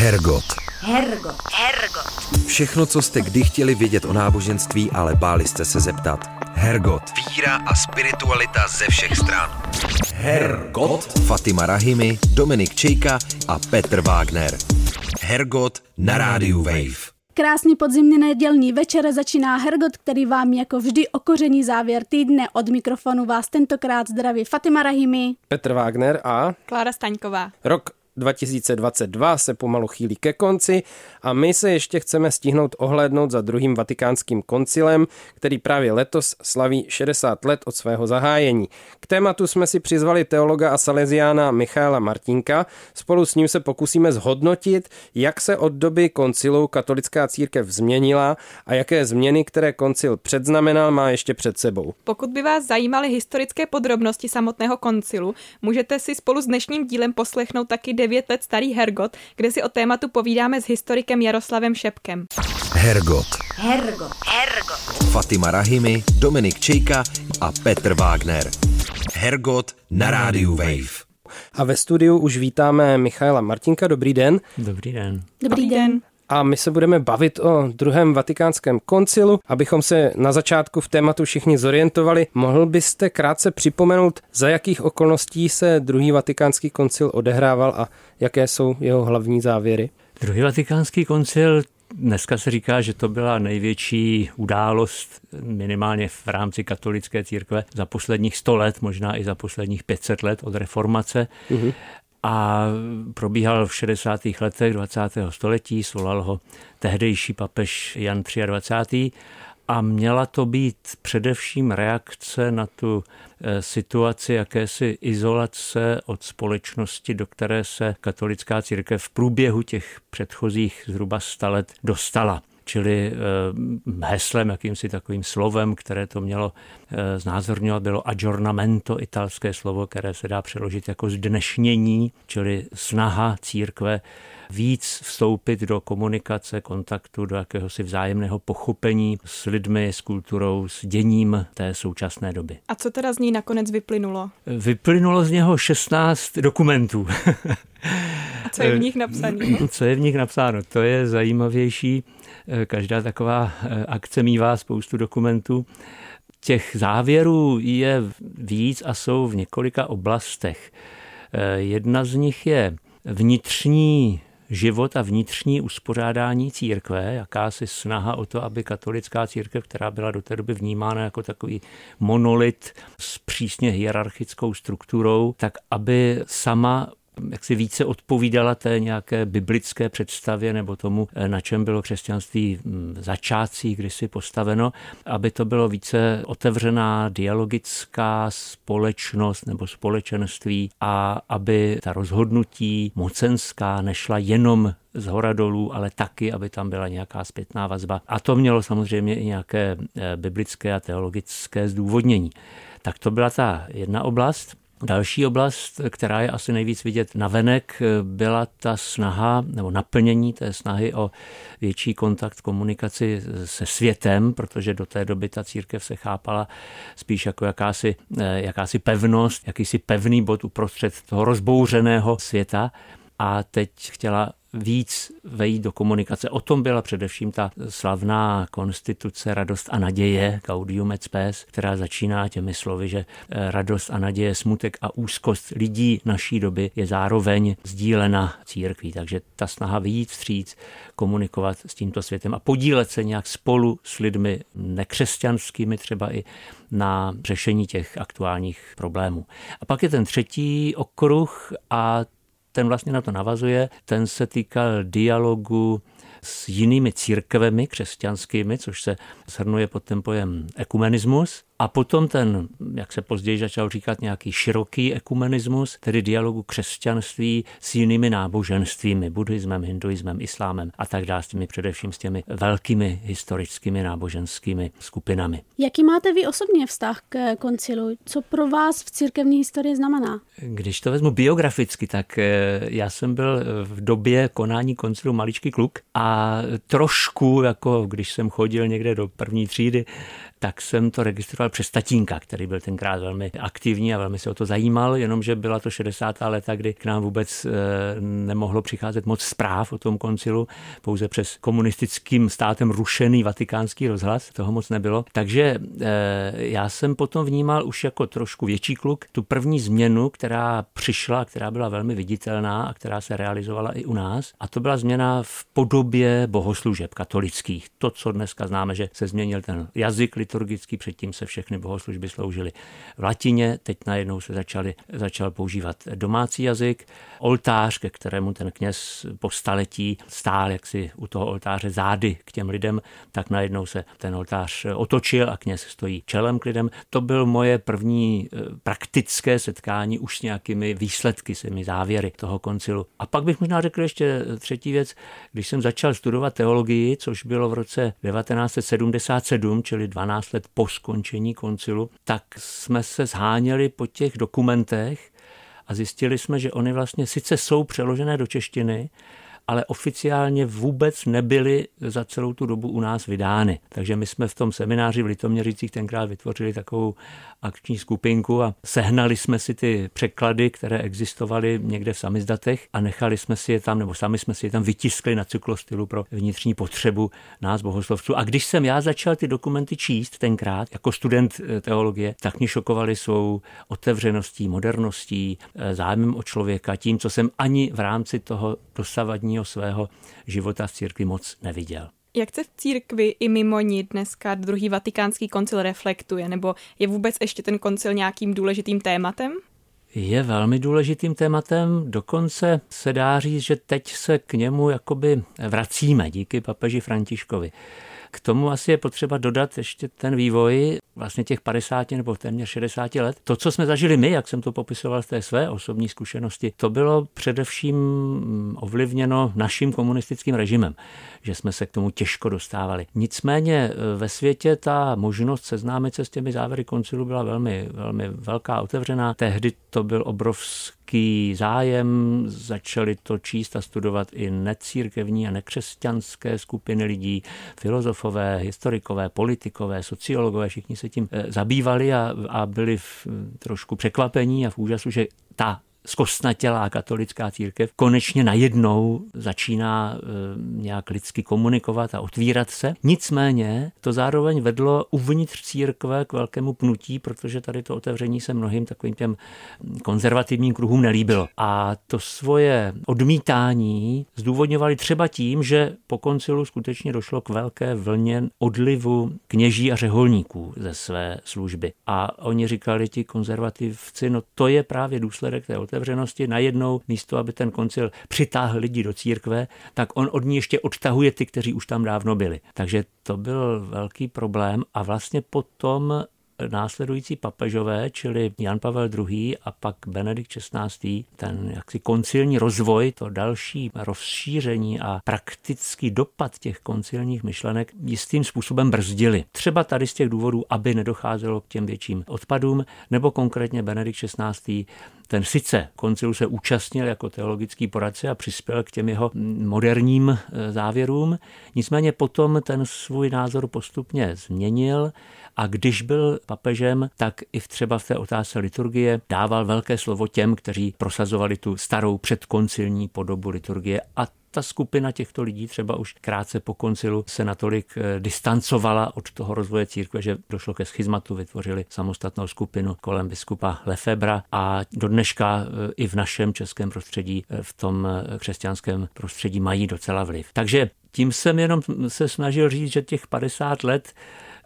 Hergot. Hergot. Hergot. Všechno, co jste kdy chtěli vědět o náboženství, ale báli jste se zeptat. Hergot. Víra a spiritualita ze všech stran. Hergot. Fatima Rahimi, Dominik Čejka a Petr Wagner. Hergot na rádiu Wave. Krásný podzimný nedělní večer začíná Hergot, který vám jako vždy okoření závěr týdne od mikrofonu vás tentokrát zdraví Fatima Rahimi, Petr Wagner a Klára Staňková. rok 2022 se pomalu chýlí ke konci a my se ještě chceme stihnout ohlédnout za druhým vatikánským koncilem, který právě letos slaví 60 let od svého zahájení. K tématu jsme si přizvali teologa a salesiána Michaela Martinka. Spolu s ním se pokusíme zhodnotit, jak se od doby koncilu katolická církev změnila a jaké změny, které koncil předznamenal, má ještě před sebou. Pokud by vás zajímaly historické podrobnosti samotného koncilu, můžete si spolu s dnešním dílem poslechnout taky 9 let starý Hergot, kde si o tématu povídáme s historikem Jaroslavem Šepkem. Hergot. Hergot. Hergot. Fatima Rahimi, Dominik Čejka a Petr Wagner. Hergot na rádiu Wave. A ve studiu už vítáme Michaela Martinka. Dobrý den. Dobrý den. Dobrý den. A my se budeme bavit o druhém vatikánském koncilu. Abychom se na začátku v tématu všichni zorientovali, mohl byste krátce připomenout, za jakých okolností se druhý vatikánský koncil odehrával a jaké jsou jeho hlavní závěry? Druhý vatikánský koncil Dneska se říká, že to byla největší událost minimálně v rámci katolické církve za posledních 100 let, možná i za posledních 500 let od reformace. Mm-hmm. A probíhal v 60. letech 20. století, svolal ho tehdejší papež Jan 23. A měla to být především reakce na tu eh, situaci jakési izolace od společnosti, do které se katolická církev v průběhu těch předchozích zhruba 100 let dostala čili eh, heslem, jakýmsi takovým slovem, které to mělo eh, znázorňovat, bylo aggiornamento, italské slovo, které se dá přeložit jako zdnešnění, čili snaha církve víc vstoupit do komunikace, kontaktu, do jakéhosi vzájemného pochopení s lidmi, s kulturou, s děním té současné doby. A co teda z ní nakonec vyplynulo? Vyplynulo z něho 16 dokumentů. A co je v nich napsané? Co je v nich napsáno? To je zajímavější. Každá taková akce mývá spoustu dokumentů. Těch závěrů je víc a jsou v několika oblastech. Jedna z nich je vnitřní život a vnitřní uspořádání církve, jakási snaha o to, aby katolická církev, která byla do té doby vnímána jako takový monolit s přísně hierarchickou strukturou, tak aby sama jak si více odpovídala té nějaké biblické představě nebo tomu, na čem bylo křesťanství v začátcích kdysi postaveno, aby to bylo více otevřená dialogická společnost nebo společenství a aby ta rozhodnutí mocenská nešla jenom z hora dolů, ale taky, aby tam byla nějaká zpětná vazba. A to mělo samozřejmě i nějaké biblické a teologické zdůvodnění. Tak to byla ta jedna oblast. Další oblast, která je asi nejvíc vidět na venek, byla ta snaha nebo naplnění té snahy o větší kontakt, komunikaci se světem, protože do té doby ta církev se chápala spíš jako jakási, jakási pevnost, jakýsi pevný bod uprostřed toho rozbouřeného světa. A teď chtěla víc vejít do komunikace. O tom byla především ta slavná konstituce Radost a naděje, Gaudium et Spes, která začíná těmi slovy, že radost a naděje, smutek a úzkost lidí naší doby je zároveň sdílena církví. Takže ta snaha vyjít vstříc, komunikovat s tímto světem a podílet se nějak spolu s lidmi nekřesťanskými třeba i na řešení těch aktuálních problémů. A pak je ten třetí okruh a ten vlastně na to navazuje, ten se týkal dialogu s jinými církvemi křesťanskými, což se shrnuje pod ten pojem ekumenismus. A potom ten, jak se později začal říkat, nějaký široký ekumenismus, tedy dialogu křesťanství s jinými náboženstvími, buddhismem, hinduismem, islámem a tak dále, s těmi především s těmi velkými historickými náboženskými skupinami. Jaký máte vy osobně vztah k koncilu? Co pro vás v církevní historii znamená? Když to vezmu biograficky, tak já jsem byl v době konání koncilu maličký kluk a trošku, jako když jsem chodil někde do první třídy, tak jsem to registroval přes tatínka, který byl tenkrát velmi aktivní a velmi se o to zajímal, jenomže byla to 60. léta, kdy k nám vůbec eh, nemohlo přicházet moc zpráv o tom koncilu, pouze přes komunistickým státem rušený vatikánský rozhlas, toho moc nebylo. Takže eh, já jsem potom vnímal už jako trošku větší kluk tu první změnu, která přišla, která byla velmi viditelná a která se realizovala i u nás. A to byla změna v podobě bohoslužeb katolických. To, co dneska známe, že se změnil ten jazyk liturgický, předtím se všechny bohoslužby sloužily v latině, teď najednou se začali, začal používat domácí jazyk, oltář, ke kterému ten kněz po staletí stál jaksi u toho oltáře zády k těm lidem, tak najednou se ten oltář otočil a kněz stojí čelem k lidem. To byl moje první eh, praktické setkání už s nějakými výsledky, s těmi závěry toho koncilu. A pak bych možná řekl ještě třetí věc, když jsem začal studovat teologii, což bylo v roce 1977, čili 12 let po skončení koncilu, tak jsme se zháněli po těch dokumentech a zjistili jsme, že oni vlastně sice jsou přeložené do češtiny, ale oficiálně vůbec nebyly za celou tu dobu u nás vydány. Takže my jsme v tom semináři v Litoměřicích tenkrát vytvořili takovou akční skupinku a sehnali jsme si ty překlady, které existovaly někde v samizdatech a nechali jsme si je tam, nebo sami jsme si je tam vytiskli na cyklostylu pro vnitřní potřebu nás bohoslovců. A když jsem já začal ty dokumenty číst tenkrát jako student eh, teologie, tak mě šokovali svou otevřeností, moderností, eh, zájmem o člověka, tím, co jsem ani v rámci toho dosavadního svého života v církvi moc neviděl. Jak se v církvi i mimo ní dneska druhý vatikánský koncil reflektuje? Nebo je vůbec ještě ten koncil nějakým důležitým tématem? Je velmi důležitým tématem, dokonce se dá říct, že teď se k němu jakoby vracíme díky papeži Františkovi. K tomu asi je potřeba dodat ještě ten vývoj vlastně těch 50 nebo téměř 60 let. To, co jsme zažili my, jak jsem to popisoval z té své osobní zkušenosti, to bylo především ovlivněno naším komunistickým režimem, že jsme se k tomu těžko dostávali. Nicméně e, ve světě ta možnost seznámit se s těmi závěry koncilu byla velmi, velmi velká, otevřená. Tehdy to byl obrovský zájem, začali to číst a studovat i necírkevní a nekřesťanské skupiny lidí, filozofové, historikové, politikové, sociologové, všichni se tím eh, zabývali a, a byli v, trošku překvapení a v úžasu, že ta zkostnatělá katolická církev konečně najednou začíná e, nějak lidsky komunikovat a otvírat se. Nicméně to zároveň vedlo uvnitř církve k velkému pnutí, protože tady to otevření se mnohým takovým těm konzervativním kruhům nelíbilo. A to svoje odmítání zdůvodňovali třeba tím, že po koncilu skutečně došlo k velké vlně odlivu kněží a řeholníků ze své služby. A oni říkali ti konzervativci, no to je právě důsledek té otevřenosti najednou místo, aby ten koncil přitáhl lidi do církve, tak on od ní ještě odtahuje ty, kteří už tam dávno byli. Takže to byl velký problém a vlastně potom následující papežové, čili Jan Pavel II. a pak Benedikt XVI., ten jaksi koncilní rozvoj, to další rozšíření a praktický dopad těch koncilních myšlenek jistým způsobem brzdili. Třeba tady z těch důvodů, aby nedocházelo k těm větším odpadům, nebo konkrétně Benedikt XVI ten sice koncilu se účastnil jako teologický poradce a přispěl k těm jeho moderním e, závěrům, nicméně potom ten svůj názor postupně změnil a když byl papežem, tak i v třeba v té otázce liturgie dával velké slovo těm, kteří prosazovali tu starou předkoncilní podobu liturgie a ta skupina těchto lidí třeba už krátce po koncilu se natolik eh, distancovala od toho rozvoje církve, že došlo ke schizmatu, vytvořili samostatnou skupinu kolem biskupa Lefebra a do dneška eh, i v našem českém prostředí, eh, v tom křesťanském prostředí mají docela vliv. Takže tím jsem jenom se snažil říct, že těch 50 let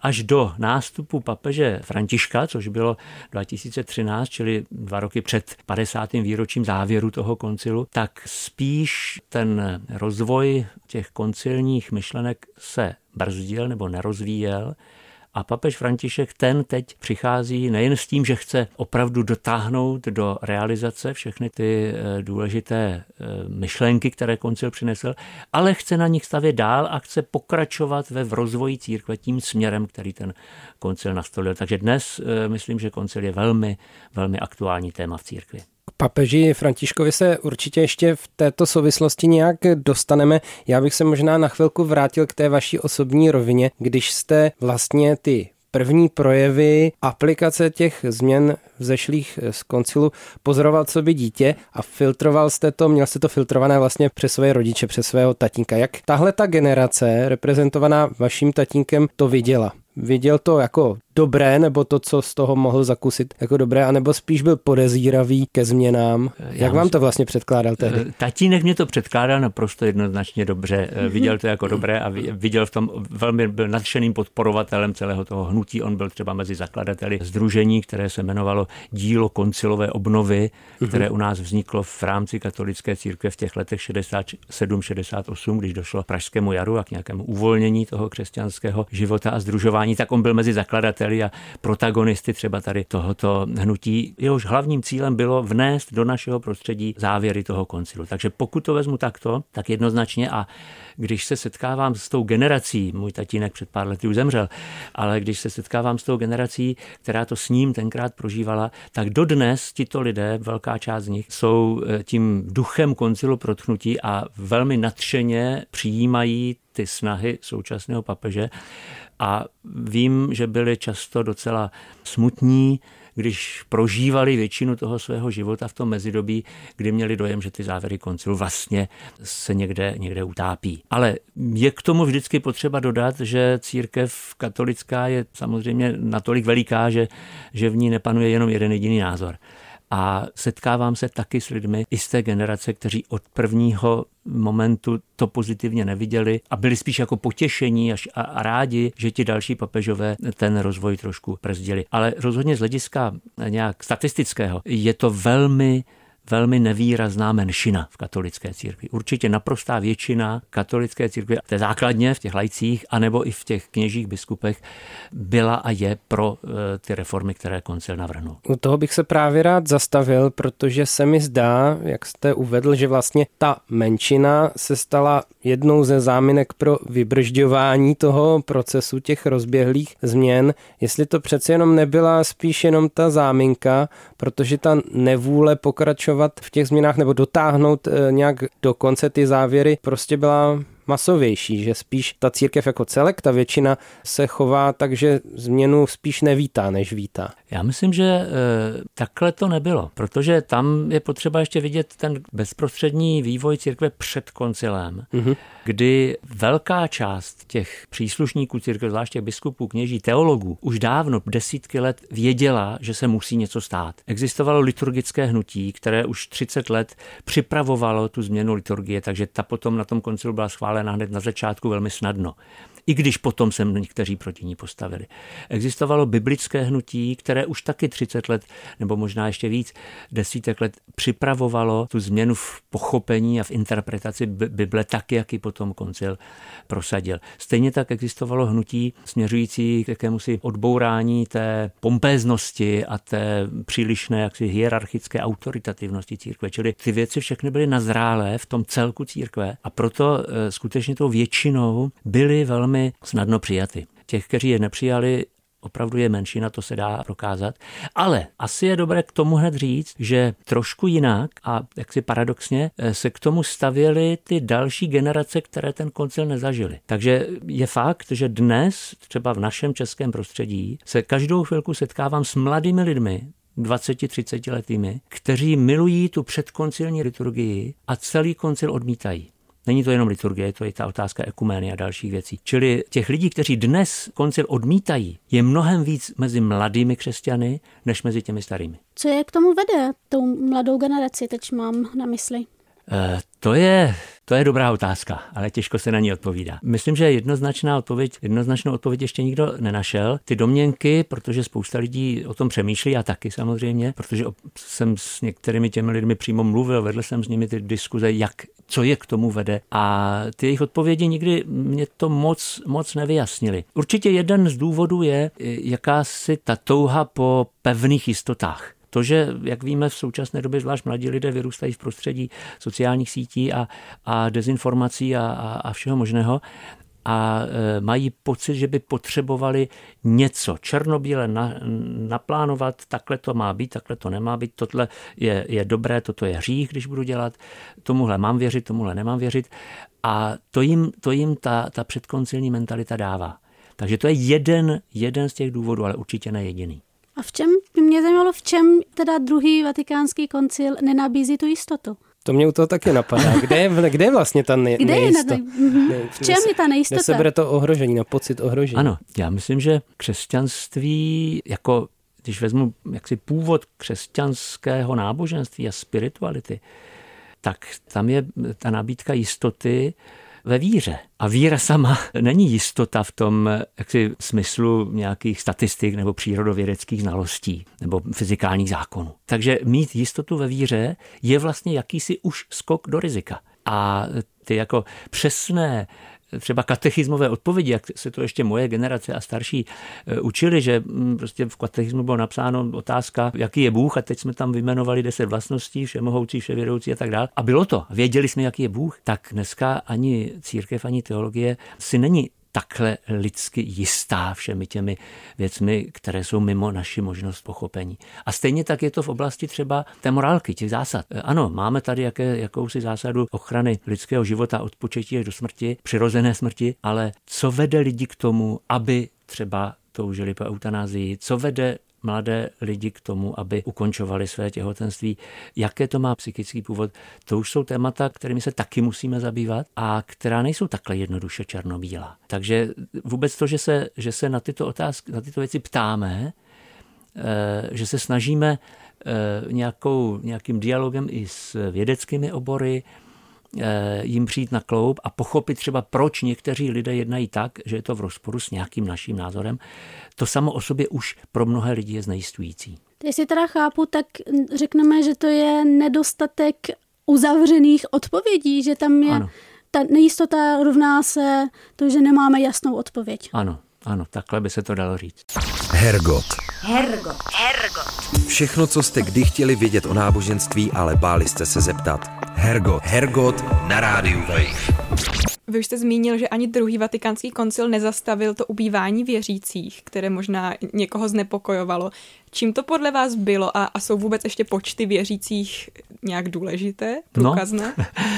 až do nástupu papeže Františka, což bylo 2013, čili dva roky před 50. výročím závěru toho koncilu, tak spíš ten rozvoj těch koncilních myšlenek se brzdil nebo nerozvíjel a papež František ten teď přichází nejen s tím, že chce opravdu dotáhnout do realizace všechny ty eh, důležité eh, myšlenky, které koncil přinesl, ale chce na nich stavět dál a chce pokračovat ve rozvoji církve tím směrem, který ten koncil nastolil. Takže dnes eh, myslím, že koncil je velmi, velmi aktuální téma v církvi papeži Františkovi se určitě ještě v této souvislosti nějak dostaneme. Já bych se možná na chvilku vrátil k té vaší osobní rovině, když jste vlastně ty první projevy aplikace těch změn vzešlých z koncilu pozoroval co by dítě a filtroval jste to, měl jste to filtrované vlastně přes své rodiče, přes svého tatínka. Jak tahle ta generace, reprezentovaná vaším tatínkem, to viděla? Viděl to jako dobré, nebo to, co z toho mohl zakusit jako dobré, anebo spíš byl podezíravý ke změnám. Já Jak vám to vlastně předkládal tehdy? Eh, tatínek mě to předkládal naprosto jednoznačně dobře. Eh, viděl to jako dobré a viděl v tom velmi byl nadšeným podporovatelem celého toho hnutí. On byl třeba mezi zakladateli združení, které se jmenovalo Dílo koncilové obnovy, mhm. které u nás vzniklo v rámci katolické církve v těch letech 67-68, když došlo k Pražskému jaru a k nějakému uvolnění toho křesťanského života a združování, tak on byl mezi zakladateli představiteli a protagonisty třeba tady tohoto hnutí. Jehož hlavním cílem bylo vnést do našeho prostředí závěry toho koncilu. Takže pokud to vezmu takto, tak jednoznačně a když se setkávám s tou generací, můj tatínek před pár lety už zemřel, ale když se setkávám s tou generací, která to s ním tenkrát prožívala, tak dodnes tito lidé, velká část z nich, jsou eh, tím duchem koncilu protchnutí a velmi nadšeně přijímají ty snahy současného papeže a vím, že byli často docela smutní, když prožívali většinu toho svého života v tom mezidobí, kdy měli dojem, že ty závěry koncilu vlastně se někde, někde utápí. Ale je k tomu vždycky potřeba dodat, že církev katolická je samozřejmě natolik veliká, že, že v ní nepanuje jenom jeden jediný názor. A setkávám se taky s lidmi i z té generace, kteří od prvního momentu to pozitivně neviděli a byli spíš jako potěšení až a, a rádi, že ti další papežové ten rozvoj trošku brzdili. Ale rozhodně z hlediska nějak statistického je to velmi velmi nevýrazná menšina v katolické církvi. Určitě naprostá většina katolické církve, té základně v těch lajcích, anebo i v těch kněžích biskupech, byla a je pro e, ty reformy, které koncil navrhnul. U toho bych se právě rád zastavil, protože se mi zdá, jak jste uvedl, že vlastně ta menšina se stala jednou ze záminek pro vybržďování toho procesu těch rozběhlých změn, jestli to přece jenom nebyla spíš jenom ta záminka, protože ta nevůle pokračovat pokračovat v těch změnách nebo dotáhnout eh, nějak do konce ty závěry. Prostě byla masovější, že spíš ta církev jako celek, ta většina se chová tak, že změnu spíš nevítá, než vítá. Já myslím, že e, takhle to nebylo, protože tam je potřeba ještě vidět ten bezprostřední vývoj církve před koncilem, mm-hmm. kdy velká část těch příslušníků církve, zvláště biskupů, kněží, teologů, už dávno, desítky let věděla, že se musí něco stát. Existovalo liturgické hnutí, které už 30 let připravovalo tu změnu liturgie, takže ta potom na tom koncilu byla schválena schválena hned na začátku velmi snadno i když potom se někteří proti ní postavili. Existovalo biblické hnutí, které už taky 30 let, nebo možná ještě víc, desítek let připravovalo tu změnu v pochopení a v interpretaci Bible tak, jak ji potom koncil prosadil. Stejně tak existovalo hnutí směřující k jakémusi odbourání té pompéznosti a té přílišné jaksi hierarchické autoritativnosti církve. Čili ty věci všechny byly nazrálé v tom celku církve a proto eh, skutečně tou většinou byly velmi velmi snadno přijaty. Těch, kteří je nepřijali, opravdu je menšina, to se dá prokázat. Ale asi je dobré k tomu hned říct, že trošku jinak a jaksi paradoxně eh, se k tomu stavěly ty další generace, které ten koncil nezažili. Takže je fakt, že dnes třeba v našem českém prostředí se každou chvilku setkávám s mladými lidmi, 20-30 letými, kteří milují tu předkoncilní liturgii a celý koncil odmítají. Není to jenom liturgie, to je ta otázka ekumény a dalších věcí. Čili těch lidí, kteří dnes koncil odmítají, je mnohem víc mezi mladými křesťany, než mezi těmi starými. Co je k tomu vede, tou mladou generaci, teď mám na mysli? Eh, to je, to je dobrá otázka, ale těžko se na ní odpovídá. Myslím, že jednoznačná odpověď, jednoznačnou odpověď ještě nikdo nenašel. Ty domněnky, protože spousta lidí o tom přemýšlí, a taky samozřejmě, protože jsem s některými těmi lidmi přímo mluvil, vedl jsem s nimi ty diskuze, jak, co je k tomu vede. A ty jejich odpovědi nikdy mě to moc, moc nevyjasnili. Určitě jeden z důvodů je jakási ta touha po pevných jistotách. To, že, jak víme, v současné době zvlášť mladí lidé vyrůstají v prostředí sociálních sítí a, a dezinformací a, a, a všeho možného, a e, mají pocit, že by potřebovali něco černobíle na, naplánovat, takhle to má být, takhle to nemá být, tohle je, je dobré, toto je hřích, když budu dělat, tomuhle mám věřit, tomuhle nemám věřit. A to jim, to jim ta, ta předkoncilní mentalita dává. Takže to je jeden, jeden z těch důvodů, ale určitě ne jediný. A v čem, by mě zajímalo, v čem teda druhý vatikánský koncil nenabízí tu jistotu? To mě u toho taky napadá. Kde je, kde je vlastně ta ne, kde nejistota? Je na, v čem je ta nejistota? Kde se bere to ohrožení, na pocit ohrožení? Ano, já myslím, že křesťanství jako když vezmu jaksi původ křesťanského náboženství a spirituality, tak tam je ta nabídka jistoty ve víře. A víra sama není jistota v tom jaksi, smyslu nějakých statistik nebo přírodovědeckých znalostí nebo fyzikálních zákonů. Takže mít jistotu ve víře je vlastně jakýsi už skok do rizika. A ty jako přesné třeba katechismové odpovědi, jak se to ještě moje generace a starší e, učili, že mm, prostě v katechismu bylo napsáno otázka, jaký je Bůh a teď jsme tam vymenovali deset vlastností, všemohoucí, vševědoucí a tak dále. A bylo to. Věděli jsme, jaký je Bůh. Tak dneska ani církev, ani teologie si není takhle lidsky jistá všemi těmi věcmi, které jsou mimo naši možnost pochopení. A stejně tak je to v oblasti třeba té morálky, těch zásad. E, ano, máme tady jaké, jakousi zásadu ochrany lidského života od početí až do smrti, přirozené smrti, ale co vede lidi k tomu, aby třeba toužili po eutanázii, co vede mladé lidi k tomu, aby ukončovali své těhotenství. Jaké to má psychický původ? To už jsou témata, kterými se taky musíme zabývat a která nejsou takhle jednoduše černobílá. Takže vůbec to, že se, že se na tyto otázky, na tyto věci ptáme, eh, že se snažíme eh, nějakou, nějakým dialogem i s vědeckými obory, jim přijít na kloub a pochopit třeba, proč někteří lidé jednají tak, že je to v rozporu s nějakým naším názorem, to samo o sobě už pro mnohé lidi je znejistující. Jestli teda chápu, tak řekneme, že to je nedostatek uzavřených odpovědí, že tam je ano. ta nejistota rovná se to, že nemáme jasnou odpověď. Ano, ano, takhle by se to dalo říct. Hergot. Hergot. Hergot. Všechno, co jste kdy chtěli vědět o náboženství, ale báli jste se zeptat. Hergot. Hergot na rádiu Wave. Vy už jste zmínil, že ani druhý vatikánský koncil nezastavil to ubývání věřících, které možná někoho znepokojovalo. Čím to podle vás bylo a, a jsou vůbec ještě počty věřících nějak důležité, no. průkazné? No.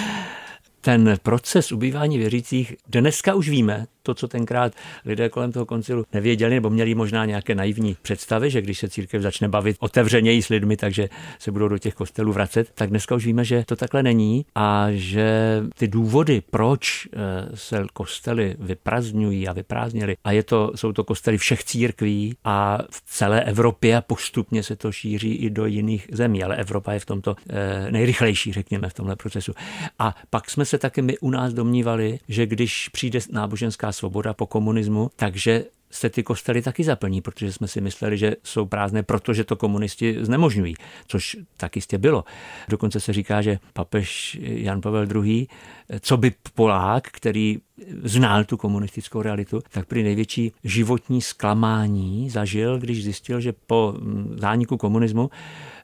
ten proces ubývání věřících, dneska už víme, to, co tenkrát lidé kolem toho koncilu nevěděli, nebo měli možná nějaké naivní představy, že když se církev začne bavit otevřeněji s lidmi, takže se budou do těch kostelů vracet, tak dneska už víme, že to takhle není a že ty důvody, proč eh, se kostely vyprazňují a vyprázdnily, a je to, jsou to kostely všech církví a v celé Evropě a postupně se to šíří i do jiných zemí, ale Evropa je v tomto eh, nejrychlejší, řekněme, v tomhle procesu. A pak jsme se taky my u nás domnívali, že když přijde náboženská svoboda po komunismu, takže se ty kostely taky zaplní, protože jsme si mysleli, že jsou prázdné, protože to komunisti znemožňují, což tak jistě bylo. Dokonce se říká, že papež Jan Pavel II., co by Polák, který znal tu komunistickou realitu, tak při největší životní zklamání zažil, když zjistil, že po zániku komunismu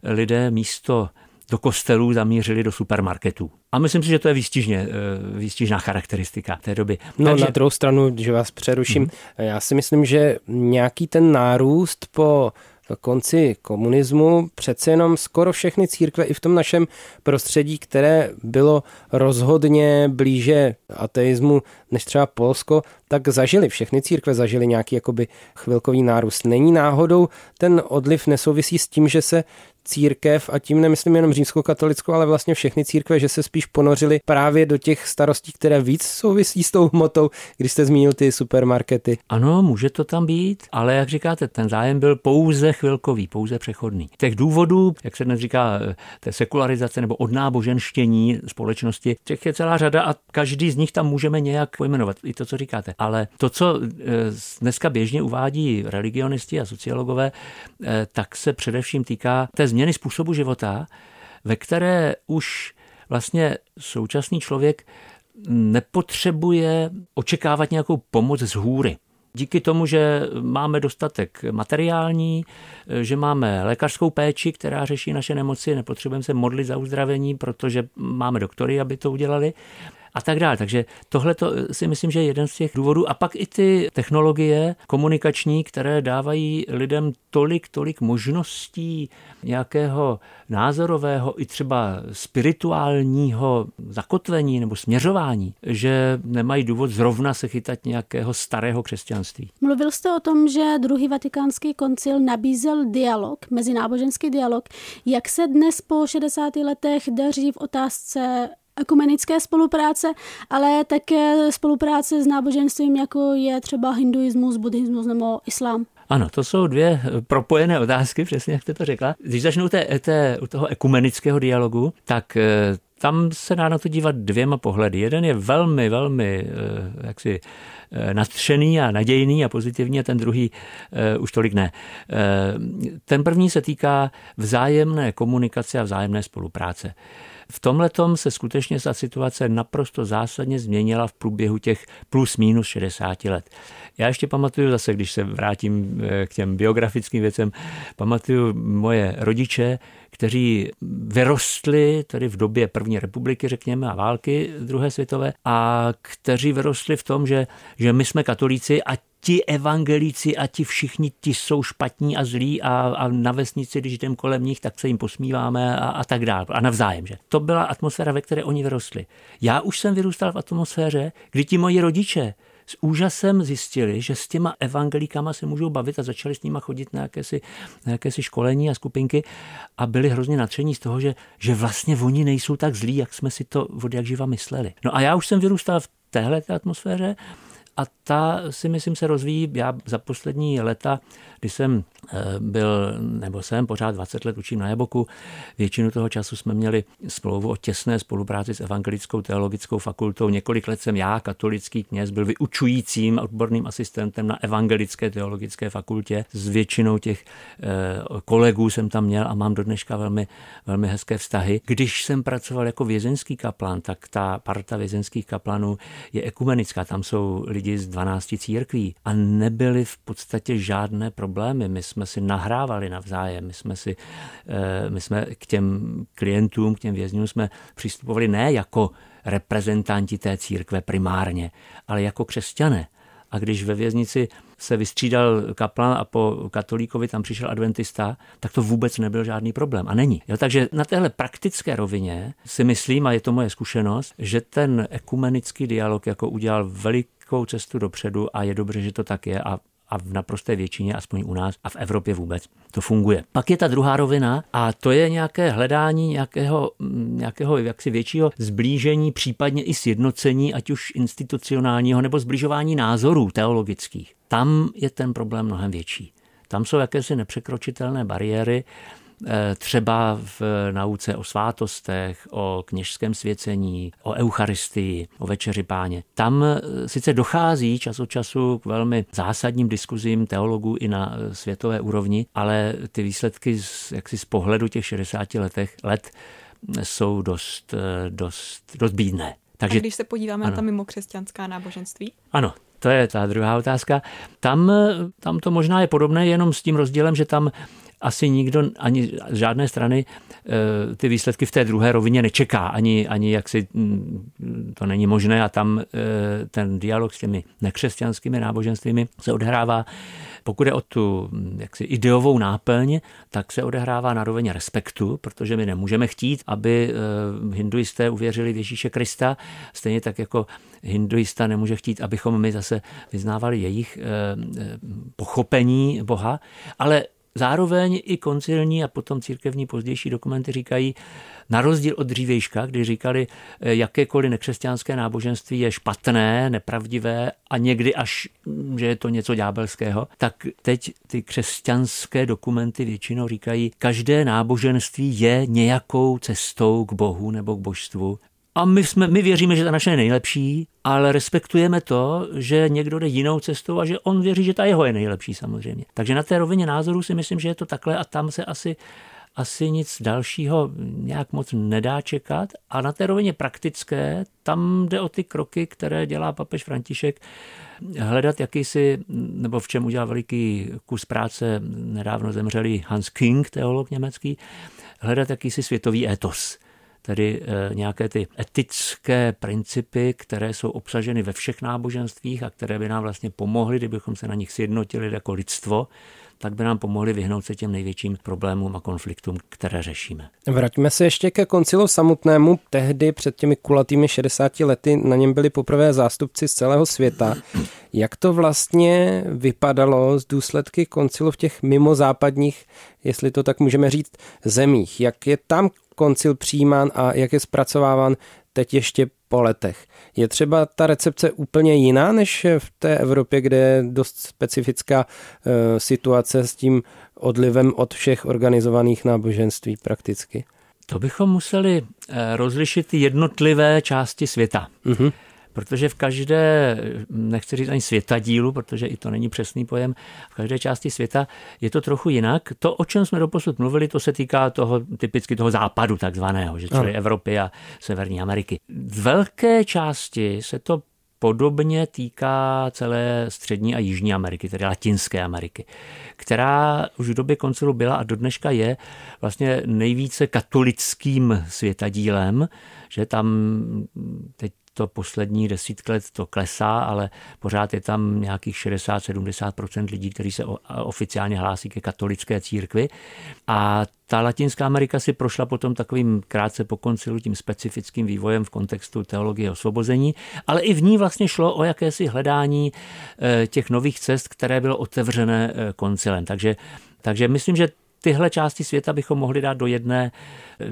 lidé místo do kostelů zamířili do supermarketů. A myslím si, že to je výstižně, eh, výstižná charakteristika té doby. No Takže... na druhou stranu, že vás přeruším, mm-hmm. já si myslím, že nějaký ten nárůst po konci komunismu přece jenom skoro všechny církve i v tom našem prostředí, které bylo rozhodně blíže ateismu než třeba Polsko, tak zažili, všechny církve zažili nějaký jakoby chvilkový nárůst. Není náhodou ten odliv nesouvisí s tím, že se církev, a tím nemyslím jenom římskou katolickou, ale vlastně všechny církve, že se spíš ponořili právě do těch starostí, které víc souvisí s tou hmotou, když jste zmínil ty supermarkety. Ano, může to tam být, ale jak říkáte, ten zájem byl pouze chvilkový, pouze přechodný. Těch důvodů, jak se dnes říká, té sekularizace nebo odnáboženštění společnosti, těch je celá řada a každý z nich tam můžeme nějak pojmenovat, i to, co říkáte. Ale to, co eh, dneska běžně uvádí religionisti a sociologové, eh, tak se především týká té změny způsobu života, ve které už vlastně současný člověk nepotřebuje očekávat nějakou pomoc z hůry. Díky tomu, že máme dostatek materiální, že máme lékařskou péči, která řeší naše nemoci, nepotřebujeme se modlit za uzdravení, protože máme doktory, aby to udělali. A tak dále. Takže tohle si myslím, že je jeden z těch důvodů. A pak i ty technologie komunikační, které dávají lidem tolik, tolik možností nějakého názorového i třeba spirituálního zakotvení nebo směřování, že nemají důvod zrovna se chytat nějakého starého křesťanství. Mluvil jste o tom, že druhý vatikánský koncil nabízel dialog, mezináboženský dialog. Jak se dnes po 60 letech daří v otázce ekumenické spolupráce, ale také spolupráce s náboženstvím, jako je třeba hinduismus, buddhismus nebo islám. Ano, to jsou dvě propojené otázky, přesně jak jste to řekla. Když začnu té, té, u toho ekumenického dialogu, tak eh, tam se dá na to dívat dvěma pohledy. Jeden je velmi, velmi eh, jaksi eh, nadšený a nadějný a pozitivní a ten druhý už tolik ne. Ten první se týká vzájemné komunikace a vzájemné spolupráce. V tomhle se skutečně ta situace naprosto zásadně změnila v průběhu těch plus minus 60 let. Já ještě pamatuju zase, když se vrátím eh, k těm biografickým věcem, pamatuju moje rodiče, kteří vyrostli tedy v době první republiky, řekněme, a války druhé světové, a kteří vyrostli v tom, že, že my jsme katolíci a ti evangelíci a ti všichni, ti jsou špatní a zlí a, a na vesnici, když jdem kolem nich, tak se jim posmíváme a, a tak dále. A navzájem, že? To byla atmosféra, ve které oni vyrostli. Já už jsem vyrůstal v atmosféře, kdy ti moji rodiče s úžasem zjistili, že s těma evangelíkama se můžou bavit a začali s nima chodit na jakési, na jakési školení a skupinky a byli hrozně nadšení z toho, že, že vlastně oni nejsou tak zlí, jak jsme si to od jak živa mysleli. No a já už jsem vyrůstal v téhle atmosféře a ta si myslím se rozvíjí. Já za poslední leta, kdy jsem eh, byl, nebo jsem pořád 20 let učím na Jaboku, většinu toho času jsme měli smlouvu o těsné spolupráci s Evangelickou teologickou fakultou. Několik let jsem já, katolický kněz, byl vyučujícím odborným asistentem na Evangelické teologické fakultě. S většinou těch eh, kolegů jsem tam měl a mám do dneška velmi, velmi hezké vztahy. Když jsem pracoval jako vězeňský kaplan, tak ta parta vězeňských kaplanů je ekumenická. Tam jsou lidi z 12 církví a nebyly v podstatě žádné problémy. My jsme si nahrávali navzájem, my jsme, si, eh, my jsme k těm klientům, k těm vězňům jsme přistupovali ne jako reprezentanti té církve primárně, ale jako křesťané. A když ve věznici se vystřídal kaplan a po katolíkovi tam přišel adventista, tak to vůbec nebyl žádný problém. A není. Jo, takže na téhle praktické rovině si myslím, a je to moje zkušenost, že ten ekumenický dialog jako udělal velik, velkou cestu dopředu a je dobře, že to tak je a a v naprosté většině, aspoň u nás a v Evropě vůbec, to funguje. Pak je ta druhá rovina a to je nějaké hledání nějakého, mm, nějakého jaksi většího zblížení, případně i sjednocení, ať už institucionálního nebo zbližování názorů teologických. Tam je ten problém mnohem větší. Tam jsou jakési nepřekročitelné bariéry, třeba v nauce o svátostech, o kněžském svěcení, o eucharistii, o večeři páně. Tam eh, sice dochází čas od času k velmi zásadním diskuzím teologů i na eh, světové úrovni, ale ty výsledky z, jaksi z pohledu těch 60 letech, let jsou dost, dost, dost bídné. Takže, A když se podíváme ano. na ta mimo křesťanská náboženství? Ano, to je ta druhá otázka. Tam, tam to možná je podobné, jenom s tím rozdílem, že tam asi nikdo, ani z žádné strany eh, ty výsledky v té druhé rovině nečeká, ani, ani jak si mm, to není možné a tam eh, ten dialog s těmi nekřesťanskými náboženstvími se odhrává pokud je o tu mm, jaksi ideovou náplň, tak se odehrává na roveně respektu, protože my nemůžeme chtít, aby eh, hinduisté uvěřili v Ježíše Krista, stejně tak jako hinduista nemůže chtít, abychom my zase vyznávali jejich pochopení Boha, ale Zároveň i koncilní a potom církevní pozdější dokumenty říkají, na rozdíl od dřívějška, kdy říkali, eh, jakékoliv nekřesťanské náboženství je špatné, nepravdivé a někdy až, mm, že je to něco ďábelského, tak teď ty křesťanské dokumenty většinou říkají, každé náboženství je nějakou cestou k Bohu nebo k božstvu a my, jsme, my věříme, že ta naše je nejlepší, ale respektujeme to, že někdo jde jinou cestou a že on věří, že ta jeho je nejlepší samozřejmě. Takže na té rovině názoru si myslím, že je to takhle a tam se asi asi nic dalšího nějak moc nedá čekat. A na té rovině praktické, tam jde o ty kroky, které dělá papež František, hledat jakýsi, nebo v čem udělal veliký kus práce nedávno zemřelý Hans King, teolog německý, hledat jakýsi světový étos tedy nějaké ty etické principy, které jsou obsaženy ve všech náboženstvích a které by nám vlastně pomohly, kdybychom se na nich sjednotili jako lidstvo, tak by nám pomohli vyhnout se těm největším problémům a konfliktům, které řešíme. Vraťme se ještě ke koncilu samotnému. Tehdy před těmi kulatými 60 lety na něm byli poprvé zástupci z celého světa. Jak to vlastně vypadalo z důsledky koncilu v těch mimozápadních, jestli to tak můžeme říct, zemích? Jak je tam koncil přijímán a jak je zpracováván teď ještě po letech. Je třeba ta recepce úplně jiná než v té Evropě, kde je dost specifická e, situace s tím odlivem od všech organizovaných náboženství prakticky? To bychom museli eh, rozlišit jednotlivé části světa. Mm-hmm protože v každé, nechci říct ani světadílu, protože i to není přesný pojem, v každé části světa je to trochu jinak. To, o čem jsme doposud mluvili, to se týká toho typicky toho západu takzvaného, že čili Evropy a Severní Ameriky. Z velké části se to podobně týká celé střední a jižní Ameriky, tedy Latinské Ameriky, která už v době koncilu byla a do dneška je vlastně nejvíce katolickým světadílem, že tam teď to poslední desítk let to klesá, ale pořád je tam nějakých 60-70% lidí, kteří se oficiálně hlásí ke katolické církvi. A ta Latinská Amerika si prošla potom takovým krátce po koncilu tím specifickým vývojem v kontextu teologie osvobození, ale i v ní vlastně šlo o jakési hledání eh, těch nových cest, které bylo otevřené eh, koncilem. Takže takže myslím, že tyhle části světa bychom mohli dát do jedné,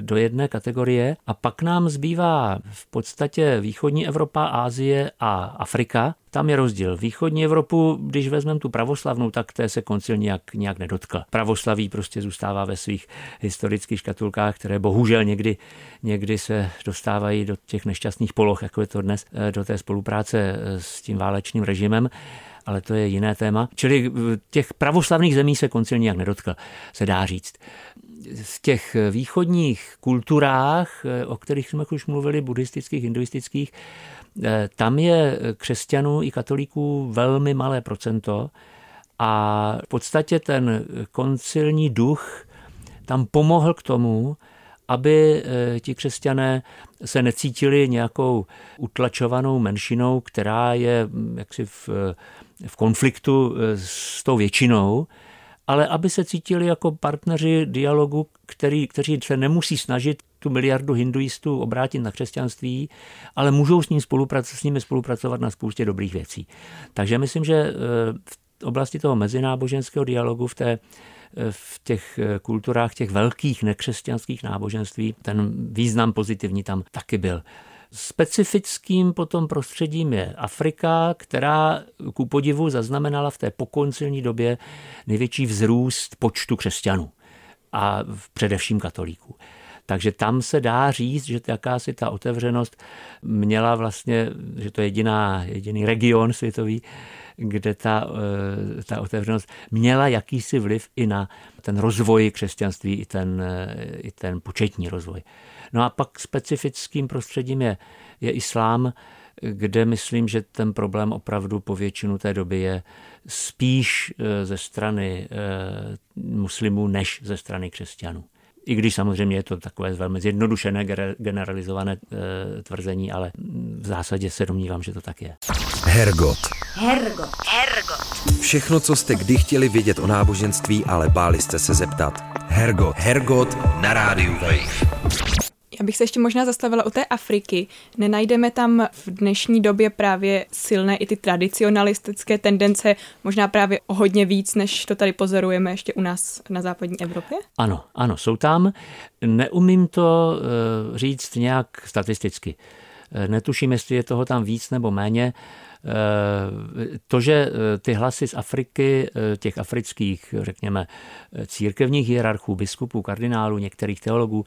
do jedné kategorie. A pak nám zbývá v podstatě východní Evropa, Ázie a Afrika. Tam je rozdíl. Východní Evropu, když vezmeme tu pravoslavnou, tak té se koncil nějak, nějak nedotkl. Pravoslaví prostě zůstává ve svých historických škatulkách, které bohužel někdy, někdy se dostávají do těch nešťastných poloh, jako je to dnes, eh, do té spolupráce eh, s tím válečným režimem ale to je jiné téma. Čili těch pravoslavných zemí se koncil nijak nedotkl, se dá říct. V těch východních kulturách, o kterých jsme už mluvili, buddhistických, hinduistických, eh, tam je křesťanů i katolíků velmi malé procento a v podstatě ten koncilní duch tam pomohl k tomu, aby eh, ti křesťané se necítili nějakou utlačovanou menšinou, která je hm, jaksi v v konfliktu eh, s tou většinou, ale aby se cítili jako partneři dialogu, který, kteří se nemusí snažit tu miliardu hinduistů obrátit na křesťanství, ale můžou s, ním spolupracovat, s nimi spolupracovat na spoustě dobrých věcí. Takže myslím, že eh, v oblasti toho mezináboženského dialogu, v, té, eh, v těch kulturách těch velkých nekřesťanských náboženství, ten význam pozitivní tam taky byl. Specifickým potom prostředím je Afrika, která ku podivu zaznamenala v té pokoncilní době největší vzrůst počtu křesťanů a především katolíků. Takže tam se dá říct, že jakási ta otevřenost měla vlastně, že to je jediná, jediný region světový, kde ta, eh, ta otevřenost měla jakýsi vliv i na ten rozvoj křesťanství, i ten, eh, i ten početní rozvoj. No a pak specifickým prostředím je, je islám, kde myslím, že ten problém opravdu po většinu té doby je spíš eh, ze strany muslimů než ze strany křesťanů. I když samozřejmě je to takové velmi zjednodušené, generalizované e, tvrzení, ale v zásadě se domnívám, že to tak je. Hergot. Hergot. Hergot. Všechno, co jste kdy chtěli vědět o náboženství, ale báli jste se zeptat. Hergot. Hergot na rádiu Wave. Já bych se ještě možná zastavila u té Afriky. Nenajdeme tam v dnešní době právě silné i ty tradicionalistické tendence, možná právě o hodně víc, než to tady pozorujeme ještě u nás na západní Evropě? Ano, ano, jsou tam. Neumím to uh, říct nějak statisticky. Uh, netuším, jestli je toho tam víc nebo méně. Eh, to, že eh, ty hlasy z Afriky, eh, těch afrických, řekněme, církevních hierarchů, biskupů, kardinálů, některých teologů,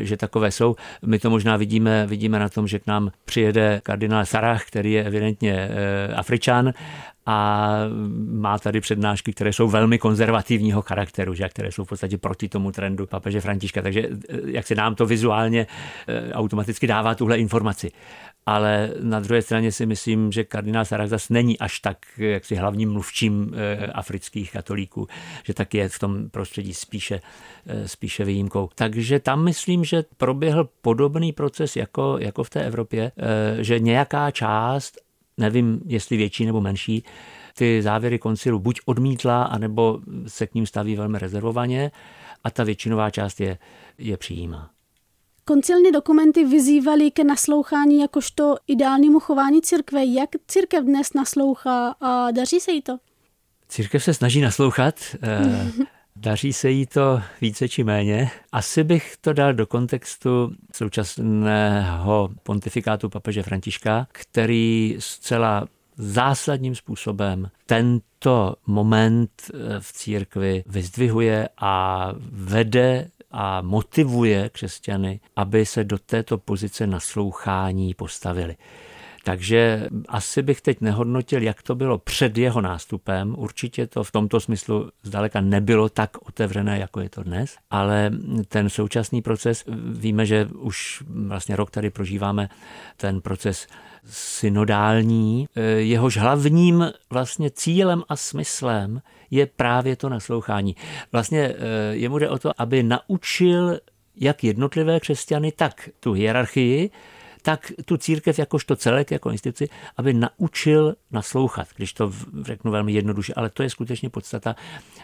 že takové jsou, my to možná vidíme, vidíme na tom, že k nám přijede kardinál Sarah, který je evidentně Afričan a má tady přednášky, které jsou velmi konzervativního charakteru, že, které jsou v podstatě proti tomu trendu papeže Františka. Takže jak se nám to vizuálně automaticky dává tuhle informaci. Ale na druhé straně si myslím, že kardinál Saraxas není až tak jaksi hlavním mluvčím eh, afrických katolíků, že tak je v tom prostředí spíše, eh, spíše výjimkou. Takže tam myslím, že proběhl podobný proces jako, jako v té Evropě, eh, že nějaká část, nevím, jestli větší nebo menší, ty závěry koncilu buď odmítla, anebo se k ním staví velmi rezervovaně a ta většinová část je, je přijímá. Koncilní dokumenty vyzývaly ke naslouchání jakožto ideálnímu chování církve. Jak církev dnes naslouchá a daří se jí to? Církev se snaží naslouchat. Eh, daří se jí to více či méně. Asi bych to dal do kontextu současného pontifikátu papeže Františka, který zcela zásadním způsobem tento moment eh, v církvi vyzdvihuje a vede a motivuje křesťany, aby se do této pozice naslouchání postavili. Takže asi bych teď nehodnotil, jak to bylo před jeho nástupem. Určitě to v tomto smyslu zdaleka nebylo tak otevřené, jako je to dnes, ale ten současný proces, víme, že už vlastně rok tady prožíváme ten proces synodální, jehož hlavním vlastně cílem a smyslem je právě to naslouchání. Vlastně eh, jemu jde o to, aby naučil jak jednotlivé křesťany, tak tu hierarchii, tak tu církev jakožto celek, jako instituci, aby naučil naslouchat, když to řeknu velmi jednoduše, ale to je skutečně podstata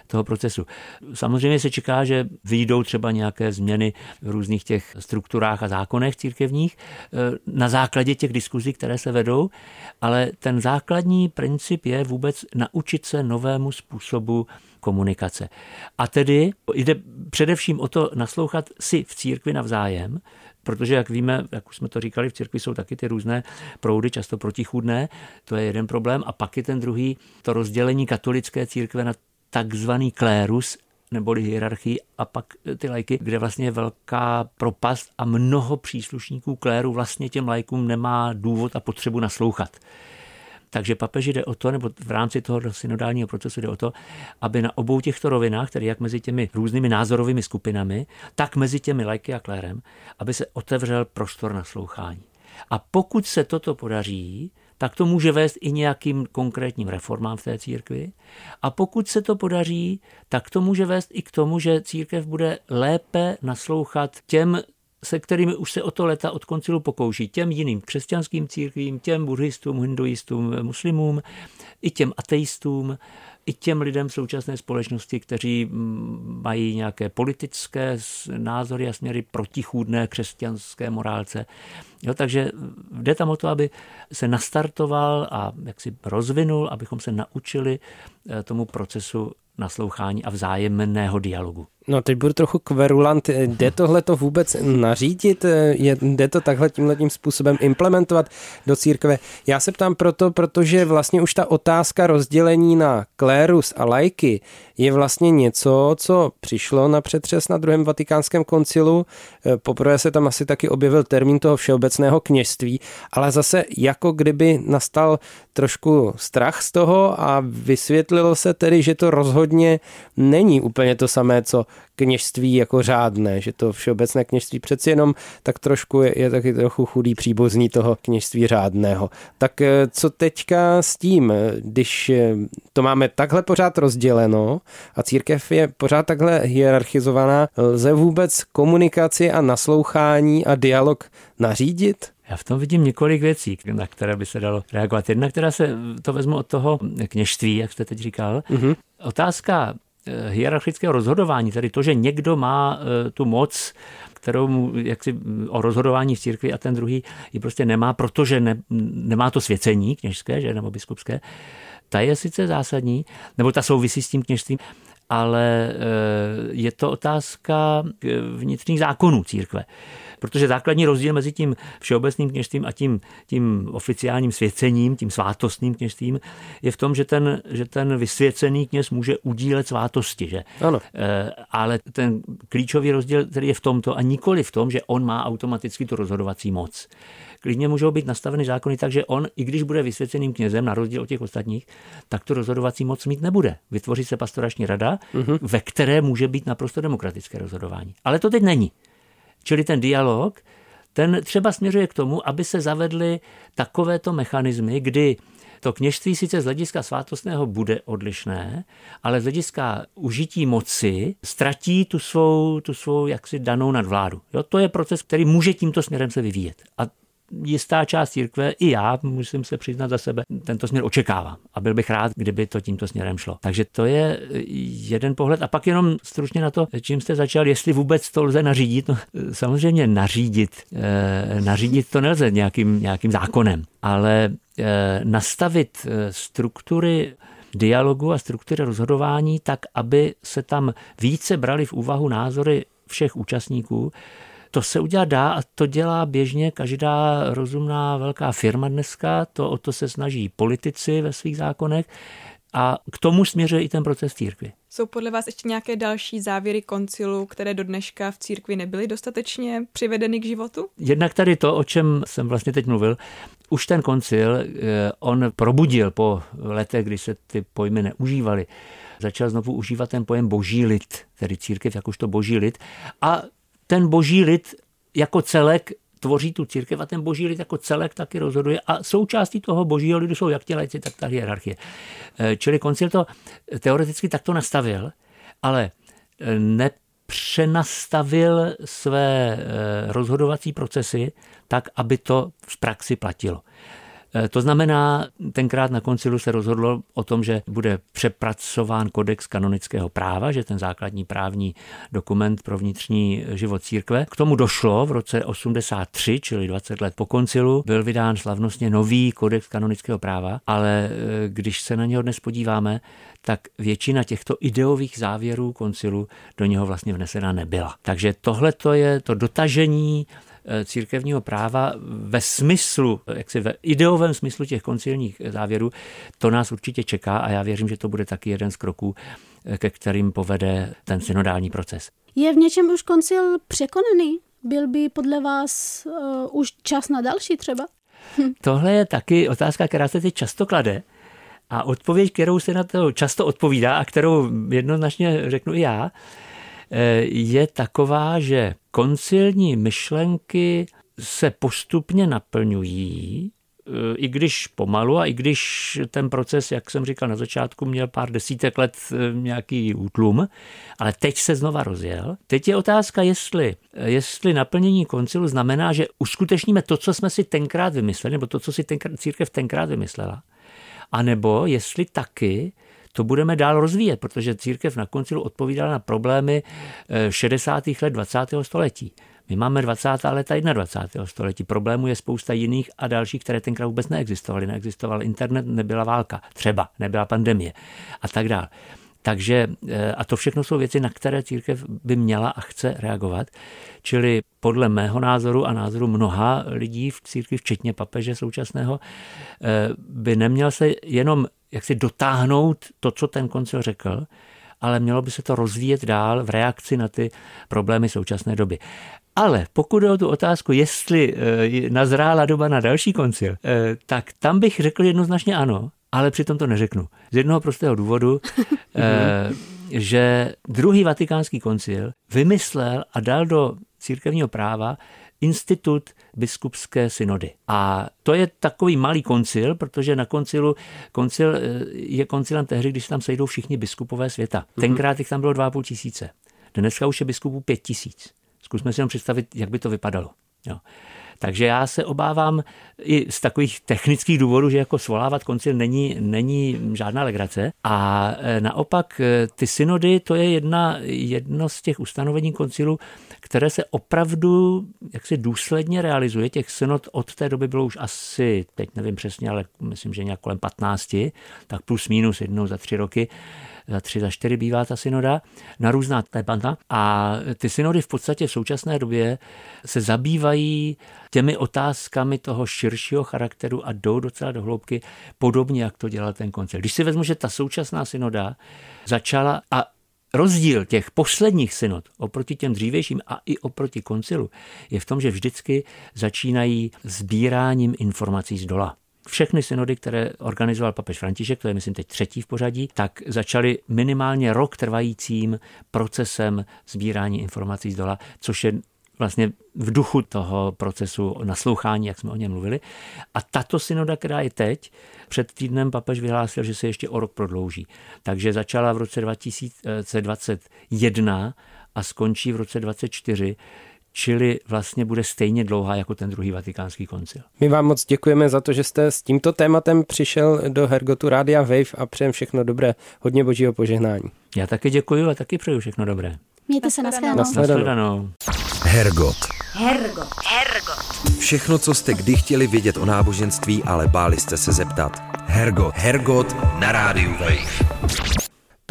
toho procesu. Samozřejmě se čeká, že vyjdou třeba nějaké změny v různých těch strukturách a zákonech církevních eh, na základě těch diskuzí, které se vedou, ale ten základní princip je vůbec naučit se novému způsobu komunikace. A tedy jde především o to naslouchat si v církvi navzájem, protože, jak víme, jak už jsme to říkali, v církvi jsou taky ty různé proudy, často protichůdné, to je jeden problém. A pak je ten druhý, to rozdělení katolické církve na takzvaný klérus, neboli hierarchii a pak ty lajky, kde vlastně je velká propast a mnoho příslušníků kléru vlastně těm lajkům nemá důvod a potřebu naslouchat. Takže papeži jde o to, nebo v rámci toho synodálního procesu jde o to, aby na obou těchto rovinách, tedy jak mezi těmi různými názorovými skupinami, tak mezi těmi lajky a klérem, aby se otevřel prostor na slouchání. A pokud se toto podaří, tak to může vést i nějakým konkrétním reformám v té církvi. A pokud se to podaří, tak to může vést i k tomu, že církev bude lépe naslouchat těm se kterými už se o to leta od koncilu pokouší těm jiným křesťanským církvím, těm buddhistům, hinduistům, muslimům, i těm ateistům, i těm lidem v současné společnosti, kteří mm, mají nějaké politické názory a směry protichůdné křesťanské morálce. Jo, takže jde tam o to, aby se nastartoval a jak si rozvinul, abychom se naučili eh, tomu procesu naslouchání a vzájemného dialogu. No teď budu trochu kverulant. Jde tohle to vůbec nařídit? Je, jde to takhle tímhle tím způsobem implementovat do církve? Já se ptám proto, protože vlastně už ta otázka rozdělení na klérus a lajky je vlastně něco, co přišlo na přetřes na druhém vatikánském koncilu. Poprvé se tam asi taky objevil termín toho všeobecného kněžství, ale zase jako kdyby nastal trošku strach z toho a vysvětlilo se tedy, že to rozhodně není úplně to samé, co kněžství jako řádné, že to všeobecné kněžství přeci jenom tak trošku je, je taky trochu chudý příbuzní toho kněžství řádného. Tak eh, co teďka s tím, když eh, to máme takhle pořád rozděleno a církev je pořád takhle hierarchizovaná, lze vůbec komunikaci a naslouchání a dialog nařídit? Já v tom vidím několik věcí, na které by se dalo reagovat. Jedna, která se to vezmu od toho kněžství, jak jste teď říkal. Mm-hmm. Otázka Eh, hierarchického rozhodování, tedy to, že někdo má eh, tu moc, kterou mu jaksi o rozhodování v církvi a ten druhý ji prostě nemá, protože ne, nemá to svěcení kněžské, že, nebo biskupské, ta je sice zásadní, nebo ta souvisí s tím kněžstvím, ale eh, je to otázka vnitřních zákonů církve. Protože základní rozdíl mezi tím všeobecným kněžstvím a tím, tím oficiálním svěcením, tím svátostným kněžstvím, je v tom, že ten, že ten vysvěcený kněz může udílet svátosti. Že? Ano. E, ale ten klíčový rozdíl který je v tomto a nikoli v tom, že on má automaticky tu rozhodovací moc klidně můžou být nastaveny zákony tak, že on, i když bude vysvěceným knězem, na rozdíl od těch ostatních, tak tu rozhodovací moc mít nebude. Vytvoří se pastorační rada, uh-huh. ve které může být naprosto demokratické rozhodování. Ale to teď není. Čili ten dialog ten třeba směřuje k tomu, aby se zavedly takovéto mechanismy, kdy to kněžství sice z hlediska svátostného bude odlišné, ale z hlediska užití moci ztratí tu svou, tu svou jaksi danou nadvládu. Jo, to je proces, který může tímto směrem se vyvíjet. A jistá část církve, i já musím se přiznat za sebe, tento směr očekávám. A byl bych rád, kdyby to tímto směrem šlo. Takže to je jeden pohled. A pak jenom stručně na to, čím jste začal, jestli vůbec to lze nařídit. No, samozřejmě nařídit. E, nařídit to nelze nějakým, nějakým zákonem, ale e, nastavit eh, struktury dialogu a struktury rozhodování tak, aby se tam více brali v úvahu názory všech účastníků, to se udělat dá a to dělá běžně každá rozumná velká firma dneska, to o to se snaží politici ve svých zákonech a k tomu směřuje i ten proces církvy. Jsou podle vás ještě nějaké další závěry koncilu, které do dneška v církvi nebyly dostatečně přivedeny k životu? Jednak tady to, o čem jsem vlastně teď mluvil, už ten koncil, eh, on probudil po letech, kdy se ty pojmy neužívaly, začal znovu užívat ten pojem boží lid, tedy církev jakožto boží lid a ten boží lid jako celek tvoří tu církev a ten boží lid jako celek taky rozhoduje a součástí toho božího lidu jsou jak ti lajci, tak ta hierarchie. Eh, čili koncil to teoreticky takto nastavil, ale eh, nepřenastavil své eh, rozhodovací procesy tak, aby to v praxi platilo. Eh, to znamená, tenkrát na koncilu se rozhodlo o tom, že bude přepracován kodex kanonického práva, že ten základní právní dokument pro vnitřní život církve. K tomu došlo v roce 83, čili 20 let po koncilu, byl vydán slavnostně nový kodex kanonického práva, ale eh, když se na něho dnes podíváme, tak většina těchto ideových závěrů koncilu do něho vlastně vnesena nebyla. Takže tohle to je to dotažení církevního práva ve smyslu, jaksi ve ideovém smyslu těch koncilních závěrů, to nás určitě čeká a já věřím, že to bude taky jeden z kroků, eh, ke kterým povede ten synodální proces. Je v něčem už koncil překonaný? Byl by podle vás uh, už čas na další třeba? Tohle je taky otázka, která se teď často klade. A odpověď, kterou se na to často odpovídá a kterou jednoznačně řeknu i já, je taková, že koncilní myšlenky se postupně naplňují, i když pomalu a i když ten proces, jak jsem říkal na začátku, měl pár desítek let eh, nějaký útlum, ale teď se znova rozjel. Teď je otázka, jestli, jestli naplnění koncilu znamená, že uskutečníme to, co jsme si tenkrát vymysleli, nebo to, co si tenkrát, církev tenkrát vymyslela, anebo jestli taky to budeme dál rozvíjet, protože církev na koncilu odpovídala na problémy 60. Eh, let 20. století. My máme 20. leta 21. století. Problémů je spousta jiných a dalších, které tenkrát vůbec neexistovaly. Neexistoval internet, nebyla válka, třeba nebyla pandemie a tak dále. Takže, eh, a to všechno jsou věci, na které církev by měla a chce reagovat. Čili podle mého názoru a názoru mnoha lidí v církvi, včetně papeže současného, eh, by neměl se jenom jak si dotáhnout to, co ten koncil řekl, ale mělo by se to rozvíjet dál v reakci na ty problémy současné doby. Ale pokud je o tu otázku, jestli eh, nazrála doba na další koncil, tak tam bych řekl jednoznačně ano, ale přitom to neřeknu. Z jednoho prostého důvodu, eh, že druhý vatikánský koncil vymyslel a dal do církevního práva institut biskupské synody. A to je takový malý koncil, protože na koncilu, koncil eh, je koncilem tehdy, když tam sejdou všichni biskupové světa. Mhm. Tenkrát jich tam bylo 2,5 tisíce. Dneska už je biskupů 5 tisíc. Zkusme si jenom představit, jak by to vypadalo. Jo. Takže já se obávám i z takových technických důvodů, že jako svolávat koncil není, není žádná legrace. A e, naopak e, ty synody, to je jedna, jedno z těch ustanovení koncilu, které se opravdu jaksi důsledně realizuje. Těch synod od té doby bylo už asi, teď nevím přesně, ale myslím, že nějak kolem 15, tak plus minus jednou za tři roky za tři, za čtyři bývá ta synoda, na různá témata. A ty synody v podstatě v současné době se zabývají těmi otázkami toho širšího charakteru a jdou docela do hloubky, podobně jak to dělal ten koncil. Když si vezmu, že ta současná synoda začala a rozdíl těch posledních synod oproti těm dřívějším a i oproti koncilu je v tom, že vždycky začínají sbíráním informací z dola všechny synody, které organizoval papež František, to je myslím teď třetí v pořadí, tak začaly minimálně rok trvajícím procesem sbírání informací z dola, což je vlastně v duchu toho procesu naslouchání, jak jsme o něm mluvili. A tato synoda, která je teď, před týdnem papež vyhlásil, že se ještě o rok prodlouží. Takže začala v roce 2021 a skončí v roce 2024 čili vlastně bude stejně dlouhá jako ten druhý vatikánský koncil. My vám moc děkujeme za to, že jste s tímto tématem přišel do Hergotu Rádia Wave a přejem všechno dobré, hodně božího požehnání. Já taky děkuji a taky přeju všechno dobré. Mějte se na Nashledanou. Hergot. Hergot. Hergot. Všechno, co jste kdy chtěli vědět o náboženství, ale báli jste se zeptat. Hergot. Hergot na rádiu Wave.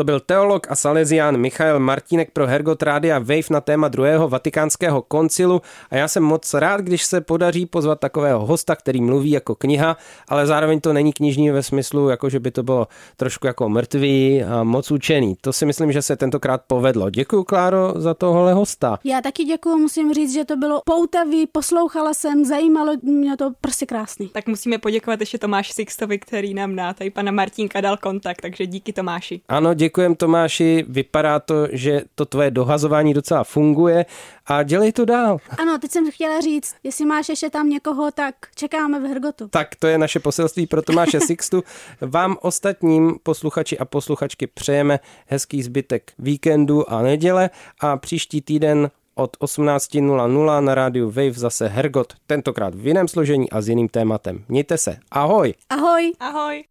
To byl teolog a salezián Michael Martínek pro Hergot Rádia Wave na téma druhého vatikánského koncilu a já jsem moc rád, když se podaří pozvat takového hosta, který mluví jako kniha, ale zároveň to není knižní ve smyslu, jako že by to bylo trošku jako mrtvý a moc učený. To si myslím, že se tentokrát povedlo. Děkuji, Kláro, za tohle hosta. Já taky děkuji, musím říct, že to bylo poutavý, poslouchala jsem, zajímalo mě to prostě krásný. Tak musíme poděkovat ještě Tomáši Sixtovi, který nám na tady pana Martínka dal kontakt, takže díky Tomáši. Ano, děkujem Tomáši, vypadá to, že to tvoje dohazování docela funguje a dělej to dál. Ano, teď jsem chtěla říct, jestli máš ještě tam někoho, tak čekáme v Hergotu. Tak to je naše poselství pro Tomáše Sixtu. Vám ostatním posluchači a posluchačky přejeme hezký zbytek víkendu a neděle a příští týden od 18.00 na rádiu Wave zase Hergot, tentokrát v jiném složení a s jiným tématem. Mějte se. Ahoj! Ahoj! Ahoj!